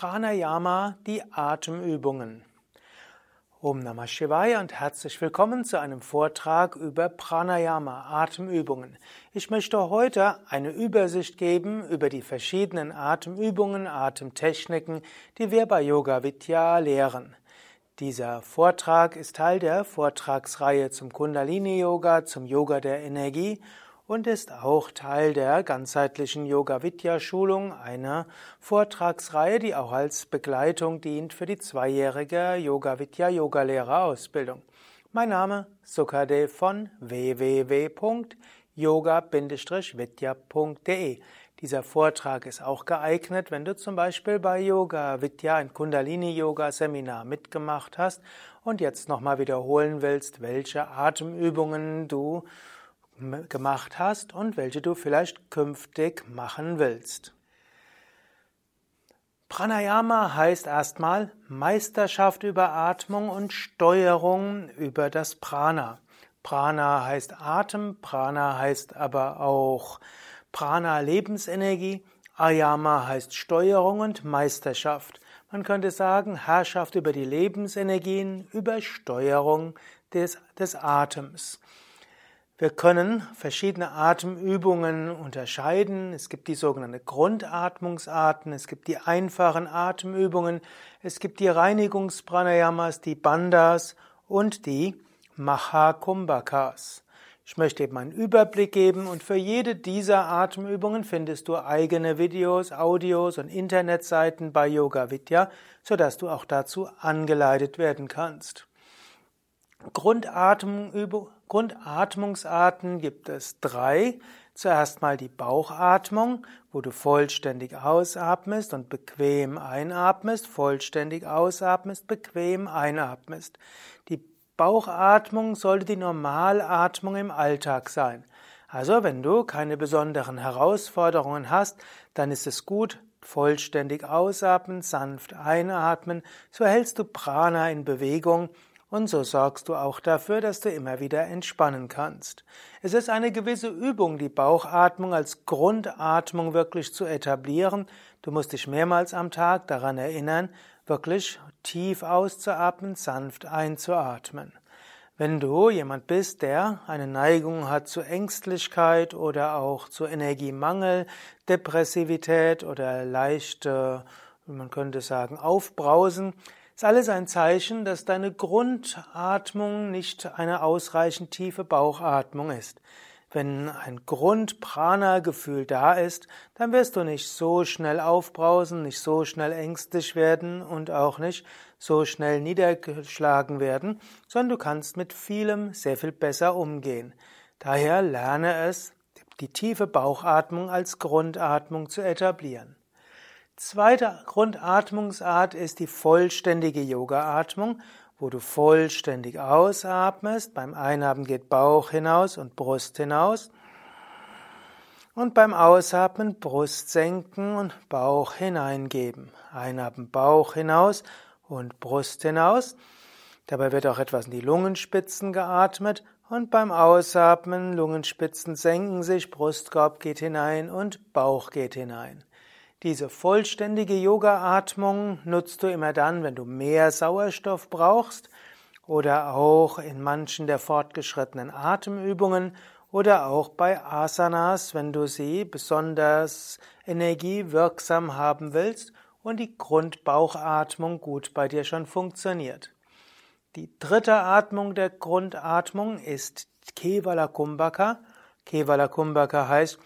Pranayama, die Atemübungen. Om Namah Shivaya und herzlich willkommen zu einem Vortrag über Pranayama, Atemübungen. Ich möchte heute eine Übersicht geben über die verschiedenen Atemübungen, Atemtechniken, die wir bei Yoga Vidya lehren. Dieser Vortrag ist Teil der Vortragsreihe zum Kundalini Yoga, zum Yoga der Energie und ist auch Teil der ganzheitlichen Yoga Vidya Schulung, einer Vortragsreihe, die auch als Begleitung dient für die zweijährige Yoga Vidya Yogalehrerausbildung. Mein Name Sukadev von www.yoga-vidya.de. Dieser Vortrag ist auch geeignet, wenn du zum Beispiel bei Yoga Vidya ein Kundalini Yoga Seminar mitgemacht hast und jetzt nochmal wiederholen willst, welche Atemübungen du gemacht hast und welche du vielleicht künftig machen willst. Pranayama heißt erstmal Meisterschaft über Atmung und Steuerung über das Prana. Prana heißt Atem, Prana heißt aber auch Prana Lebensenergie, Ayama heißt Steuerung und Meisterschaft. Man könnte sagen Herrschaft über die Lebensenergien, über Steuerung des, des Atems. Wir können verschiedene Atemübungen unterscheiden. Es gibt die sogenannten Grundatmungsarten, es gibt die einfachen Atemübungen, es gibt die Reinigungspranayamas, die Bandas und die Mahakumbhakas. Ich möchte eben einen Überblick geben und für jede dieser Atemübungen findest du eigene Videos, Audios und Internetseiten bei Yoga Vidya, sodass du auch dazu angeleitet werden kannst. Grundatmungsarten gibt es drei. Zuerst mal die Bauchatmung, wo du vollständig ausatmest und bequem einatmest, vollständig ausatmest, bequem einatmest. Die Bauchatmung sollte die Normalatmung im Alltag sein. Also wenn du keine besonderen Herausforderungen hast, dann ist es gut, vollständig ausatmen, sanft einatmen, so hältst du Prana in Bewegung und so sorgst du auch dafür, dass du immer wieder entspannen kannst. Es ist eine gewisse Übung, die Bauchatmung als Grundatmung wirklich zu etablieren. Du musst dich mehrmals am Tag daran erinnern, wirklich tief auszuatmen, sanft einzuatmen. Wenn du jemand bist, der eine Neigung hat zu Ängstlichkeit oder auch zu Energiemangel, Depressivität oder leichte, man könnte sagen, Aufbrausen, ist alles ein Zeichen, dass deine Grundatmung nicht eine ausreichend tiefe Bauchatmung ist. Wenn ein Grund-Prana-Gefühl da ist, dann wirst du nicht so schnell aufbrausen, nicht so schnell ängstlich werden und auch nicht so schnell niedergeschlagen werden, sondern du kannst mit vielem sehr viel besser umgehen. Daher lerne es, die tiefe Bauchatmung als Grundatmung zu etablieren. Zweite Grundatmungsart ist die vollständige Yoga-Atmung, wo du vollständig ausatmest. Beim Einatmen geht Bauch hinaus und Brust hinaus. Und beim Ausatmen Brust senken und Bauch hineingeben. Einatmen Bauch hinaus und Brust hinaus. Dabei wird auch etwas in die Lungenspitzen geatmet und beim Ausatmen Lungenspitzen senken sich, Brustkorb geht hinein und Bauch geht hinein. Diese vollständige Yoga-Atmung nutzt du immer dann, wenn du mehr Sauerstoff brauchst oder auch in manchen der fortgeschrittenen Atemübungen oder auch bei Asanas, wenn du sie besonders energiewirksam haben willst und die Grundbauchatmung gut bei dir schon funktioniert. Die dritte Atmung der Grundatmung ist Kevala Kumbhaka. Heißt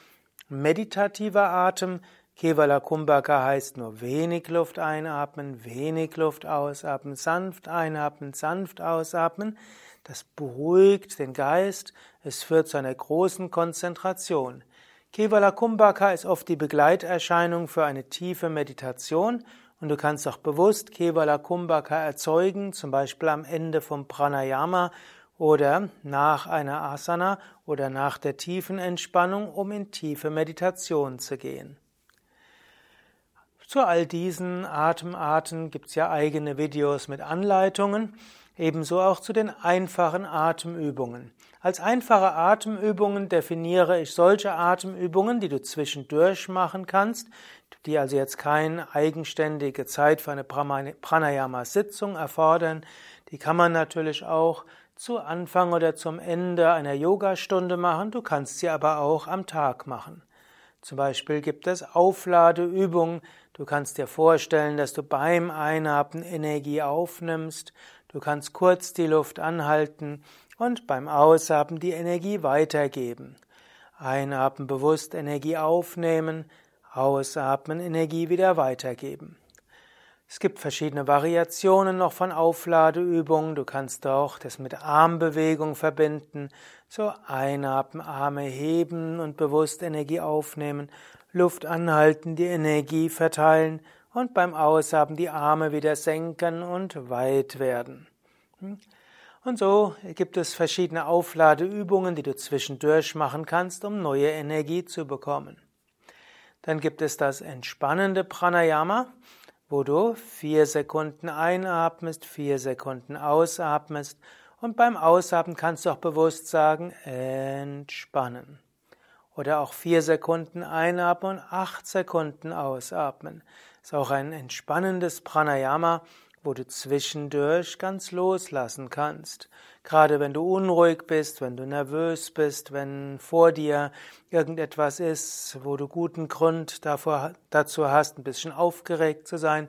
meditativer Atem, Kevala Kumbhaka heißt nur wenig Luft einatmen, wenig Luft ausatmen, sanft einatmen, sanft ausatmen. Das beruhigt den Geist, es führt zu einer großen Konzentration. Kevala Kumbhaka ist oft die Begleiterscheinung für eine tiefe Meditation und du kannst auch bewusst Kevala Kumbhaka erzeugen, zum Beispiel am Ende vom Pranayama oder nach einer Asana oder nach der tiefen Entspannung, um in tiefe Meditation zu gehen. Zu all diesen Atemarten gibt es ja eigene Videos mit Anleitungen. Ebenso auch zu den einfachen Atemübungen. Als einfache Atemübungen definiere ich solche Atemübungen, die du zwischendurch machen kannst, die also jetzt keine eigenständige Zeit für eine Pranayama-Sitzung erfordern. Die kann man natürlich auch zu Anfang oder zum Ende einer Yogastunde machen, du kannst sie aber auch am Tag machen. Zum Beispiel gibt es Aufladeübungen. Du kannst dir vorstellen, dass du beim Einatmen Energie aufnimmst. Du kannst kurz die Luft anhalten und beim Ausatmen die Energie weitergeben. Einatmen bewusst Energie aufnehmen, ausatmen Energie wieder weitergeben. Es gibt verschiedene Variationen noch von Aufladeübungen. Du kannst auch das mit Armbewegung verbinden. So einatmen, Arme heben und bewusst Energie aufnehmen, Luft anhalten, die Energie verteilen und beim Ausatmen die Arme wieder senken und weit werden. Hm? Und so gibt es verschiedene Aufladeübungen, die du zwischendurch machen kannst, um neue Energie zu bekommen. Dann gibt es das entspannende Pranayama wo du vier Sekunden einatmest, vier Sekunden ausatmest und beim Ausatmen kannst du auch bewusst sagen, entspannen. Oder auch vier Sekunden einatmen und acht Sekunden ausatmen. Ist auch ein entspannendes Pranayama, wo du zwischendurch ganz loslassen kannst. Gerade wenn du unruhig bist, wenn du nervös bist, wenn vor dir irgendetwas ist, wo du guten Grund davor, dazu hast, ein bisschen aufgeregt zu sein,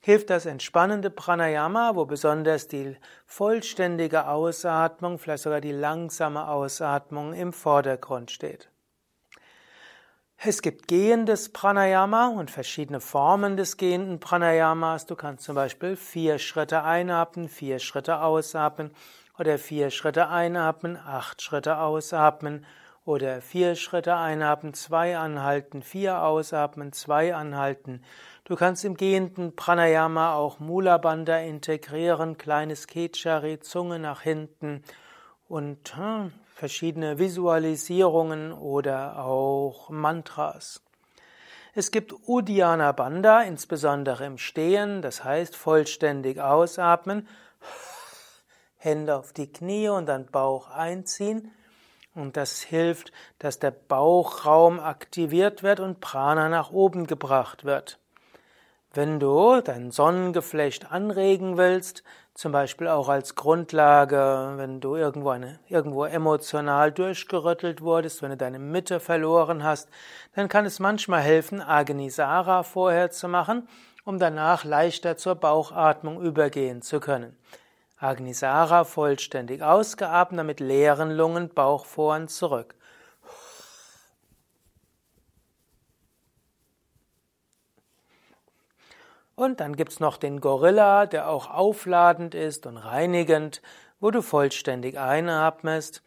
hilft das entspannende Pranayama, wo besonders die vollständige Ausatmung, vielleicht sogar die langsame Ausatmung im Vordergrund steht. Es gibt gehendes Pranayama und verschiedene Formen des gehenden Pranayamas. Du kannst zum Beispiel vier Schritte einatmen, vier Schritte ausatmen oder vier Schritte einatmen, acht Schritte ausatmen oder vier Schritte einatmen, zwei anhalten, vier ausatmen, zwei anhalten. Du kannst im gehenden Pranayama auch Mula Bandha integrieren, kleines Kechari, Zunge nach hinten und hm, verschiedene Visualisierungen oder auch Mantras. Es gibt Uddiyana Bandha, insbesondere im Stehen, das heißt vollständig ausatmen, Hände auf die Knie und dann Bauch einziehen. Und das hilft, dass der Bauchraum aktiviert wird und Prana nach oben gebracht wird. Wenn du dein Sonnengeflecht anregen willst, zum Beispiel auch als Grundlage, wenn du irgendwo, eine, irgendwo emotional durchgerüttelt wurdest, wenn du deine Mitte verloren hast, dann kann es manchmal helfen, Agnisara vorher zu machen, um danach leichter zur Bauchatmung übergehen zu können. Agnisara vollständig ausgeatmet, mit leeren Lungen, Bauch vor und zurück. Und dann gibt's noch den Gorilla, der auch aufladend ist und reinigend, wo du vollständig einatmest.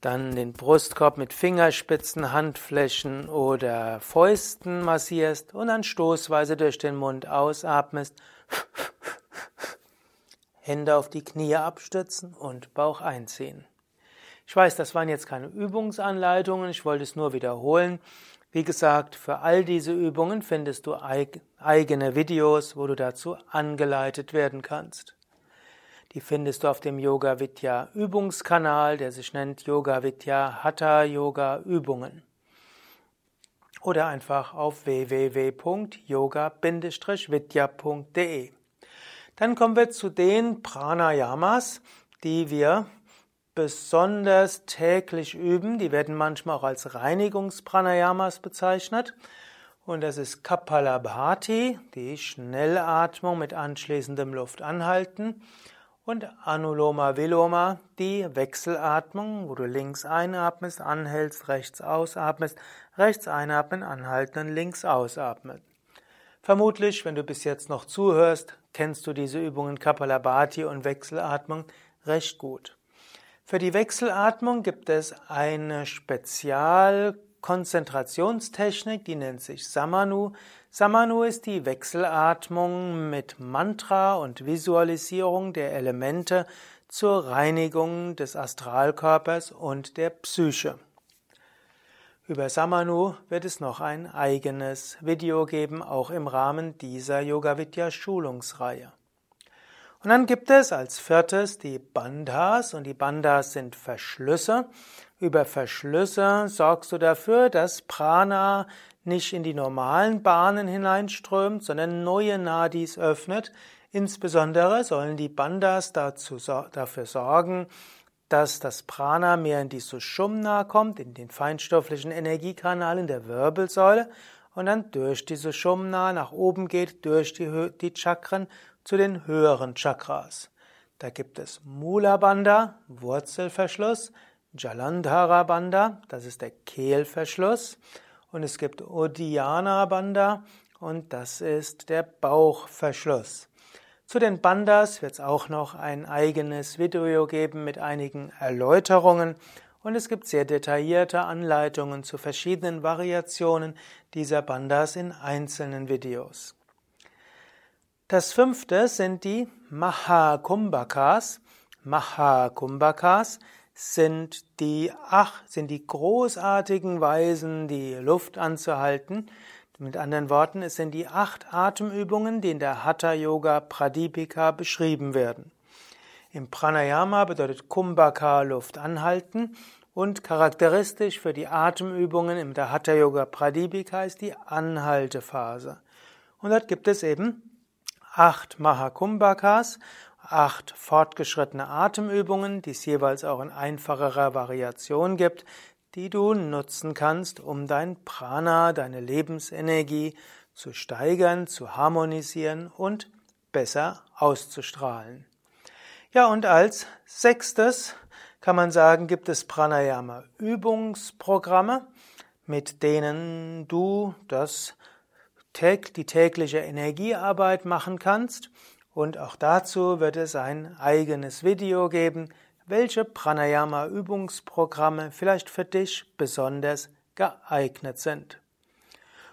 Dann den Brustkorb mit Fingerspitzen, Handflächen oder Fäusten massierst und dann stoßweise durch den Mund ausatmest. Hände auf die Knie abstützen und Bauch einziehen. Ich weiß, das waren jetzt keine Übungsanleitungen, ich wollte es nur wiederholen. Wie gesagt, für all diese Übungen findest du eigene Videos, wo du dazu angeleitet werden kannst. Die findest du auf dem Yoga Vidya Übungskanal, der sich nennt Yoga Vidya Hatha Yoga Übungen. Oder einfach auf www.yoga-vidya.de. Dann kommen wir zu den Pranayamas, die wir besonders täglich üben. Die werden manchmal auch als Reinigungspranayamas bezeichnet. Und das ist Kapalabhati, die Schnellatmung mit anschließendem Luftanhalten. Und Anuloma Viloma, die Wechselatmung, wo du links einatmest, anhältst, rechts ausatmest, rechts einatmen, anhalten und links ausatmen. Vermutlich, wenn du bis jetzt noch zuhörst, kennst du diese Übungen Kapalabhati und Wechselatmung recht gut. Für die Wechselatmung gibt es eine Spezialkonzentrationstechnik, die nennt sich Samanu. Samanu ist die Wechselatmung mit Mantra und Visualisierung der Elemente zur Reinigung des Astralkörpers und der Psyche. Über Samanu wird es noch ein eigenes Video geben, auch im Rahmen dieser Yoga Vidya Schulungsreihe. Und dann gibt es als viertes die Bandhas und die Bandhas sind Verschlüsse. Über Verschlüsse sorgst du dafür, dass Prana nicht in die normalen Bahnen hineinströmt, sondern neue Nadis öffnet. Insbesondere sollen die Bandhas dazu, dafür sorgen, dass das Prana mehr in die Sushumna kommt, in den feinstofflichen Energiekanal in der Wirbelsäule und dann durch die Sushumna nach oben geht, durch die, die Chakren zu den höheren Chakras. Da gibt es Mula Bandha, Wurzelverschluss, Jalandhara Bandha, das ist der Kehlverschluss, und es gibt Uddiyana Bandha und das ist der Bauchverschluss. Zu den Bandhas wird es auch noch ein eigenes Video geben mit einigen Erläuterungen und es gibt sehr detaillierte Anleitungen zu verschiedenen Variationen dieser Bandhas in einzelnen Videos. Das fünfte sind die Mahakumbhakas. Mahakumbhakas sind die, ach, sind die großartigen Weisen, die Luft anzuhalten. Mit anderen Worten, es sind die acht Atemübungen, die in der Hatha Yoga Pradipika beschrieben werden. Im Pranayama bedeutet Kumbhaka Luft anhalten und charakteristisch für die Atemübungen im Hatha Yoga Pradipika ist die Anhaltephase. Und dort gibt es eben acht Mahakumbhakas, acht fortgeschrittene Atemübungen, die es jeweils auch in einfacherer Variation gibt, die du nutzen kannst, um dein Prana, deine Lebensenergie zu steigern, zu harmonisieren und besser auszustrahlen. Ja, und als sechstes kann man sagen, gibt es Pranayama Übungsprogramme, mit denen du das die tägliche Energiearbeit machen kannst. Und auch dazu wird es ein eigenes Video geben, welche Pranayama-Übungsprogramme vielleicht für dich besonders geeignet sind.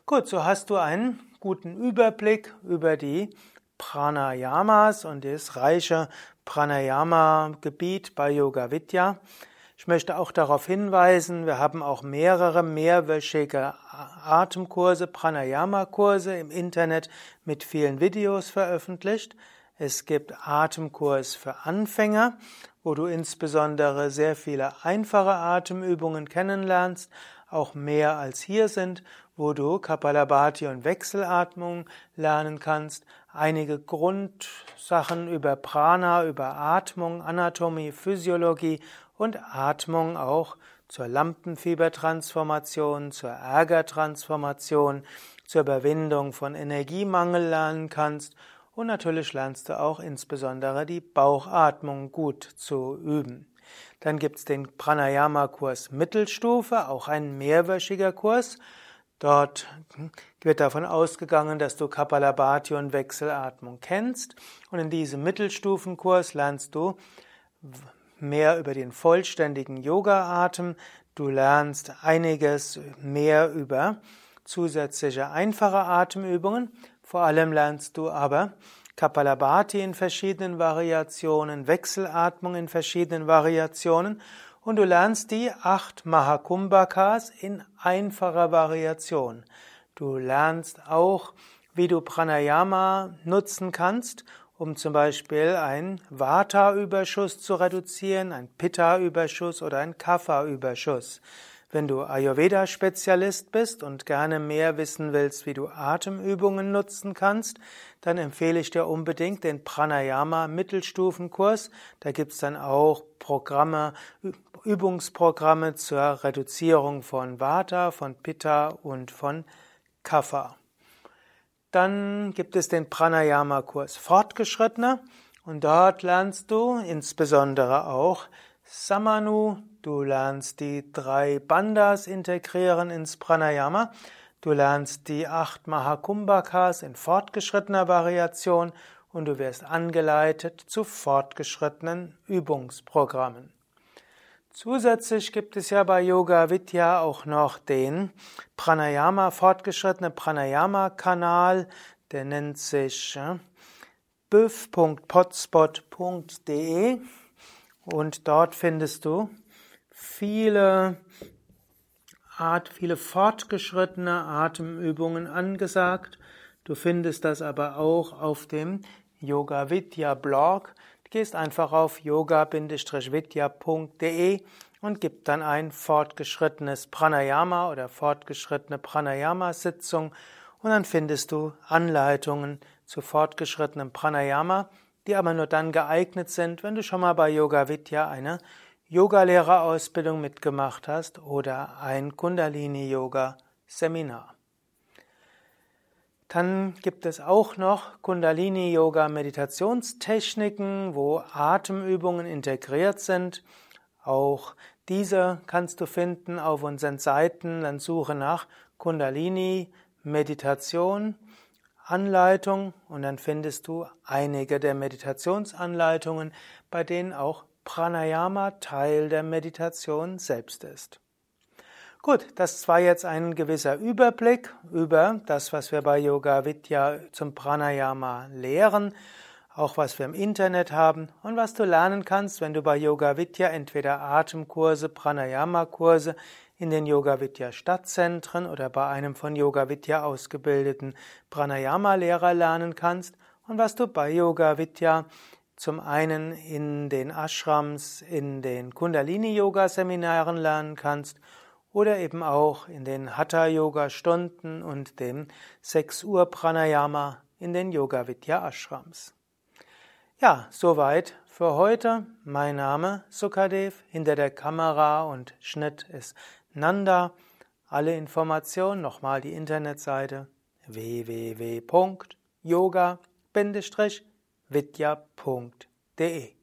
Gut, so hast du einen guten Überblick über die Pranayamas und das reiche Pranayama-Gebiet bei Yoga Vidya. Ich möchte auch darauf hinweisen, wir haben auch mehrere mehrwöchige Atemkurse, Pranayama-Kurse im Internet mit vielen Videos veröffentlicht. Es gibt Atemkurs für Anfänger, wo du insbesondere sehr viele einfache Atemübungen kennenlernst, auch mehr als hier sind, wo du Kapalabhati und Wechselatmung lernen kannst, einige Grundsachen über Prana, über Atmung, Anatomie, Physiologie und Atmung auch zur Lampenfiebertransformation, zur Ärgertransformation, zur Überwindung von Energiemangel lernen kannst und natürlich lernst du auch insbesondere die Bauchatmung gut zu üben. Dann gibt's den Pranayama-Kurs Mittelstufe, auch ein mehrwöchiger Kurs. Dort wird davon ausgegangen, dass du Kapalabhati und Wechselatmung kennst. Und in diesem Mittelstufenkurs lernst du mehr über den vollständigen Yoga-Atem. Du lernst einiges mehr über zusätzliche einfache Atemübungen. Vor allem lernst du aber Kapalabhati in verschiedenen Variationen, Wechselatmung in verschiedenen Variationen und du lernst die acht Mahakumbhakas in einfacher Variation. Du lernst auch, wie du Pranayama nutzen kannst, um zum Beispiel einen Vata-Überschuss zu reduzieren, einen Pitta-Überschuss oder einen Kapha-Überschuss. Wenn du Ayurveda-Spezialist bist und gerne mehr wissen willst, wie du Atemübungen nutzen kannst, dann empfehle ich dir unbedingt den Pranayama Mittelstufenkurs. Da gibt's dann auch Programme, Übungsprogramme zur Reduzierung von Vata, von Pitta und von Kapha. Dann gibt es den Pranayama-Kurs. Fortgeschrittener und dort lernst du insbesondere auch Samanu, du lernst die drei Bandhas integrieren ins Pranayama, du lernst die acht Mahakumbhakas in fortgeschrittener Variation. Und du wirst angeleitet zu fortgeschrittenen Übungsprogrammen. Zusätzlich gibt es ja bei Yoga Vidya auch noch den Pranayama, fortgeschrittene Pranayama-Kanal, der nennt sich äh, büff.potspot.de und dort findest du viele Art, viele fortgeschrittene Atemübungen angesagt. Du findest das aber auch auf dem Yoga Vidya Blog. Gehst einfach auf yoga-vidya.de und gib dann ein fortgeschrittenes Pranayama oder fortgeschrittene Pranayama-Sitzung und dann findest du Anleitungen zu fortgeschrittenem Pranayama, die aber nur dann geeignet sind, wenn du schon mal bei Yoga Vidya eine Yogalehrerausbildung mitgemacht hast oder ein Kundalini-Yoga-Seminar. Dann gibt es auch noch Kundalini-Yoga-Meditationstechniken, wo Atemübungen integriert sind. Auch diese kannst du finden auf unseren Seiten. Dann suche nach Kundalini Meditation Anleitung und dann findest du einige der Meditationsanleitungen, bei denen auch Pranayama Teil der Meditation selbst ist. Gut, das war jetzt ein gewisser Überblick über das, was wir bei Yoga Vidya zum Pranayama lehren, auch was wir im Internet haben und was du lernen kannst, wenn du bei Yoga Vidya entweder Atemkurse, Pranayama-Kurse in den Yoga Vidya Stadtzentren oder bei einem von Yoga Vidya ausgebildeten Pranayama-Lehrer lernen kannst und was du bei Yoga Vidya zum einen in den Ashrams, in den Kundalini-Yoga-Seminaren lernen kannst oder eben auch in den Hatha-Yoga-Stunden und dem 6 Uhr Pranayama in den Yoga-Vidya-Ashrams. Ja, soweit für heute. Mein Name Sukadev, hinter der Kamera und Schnitt ist Nanda. Alle Informationen, nochmal die Internetseite www.yoga-vidya.de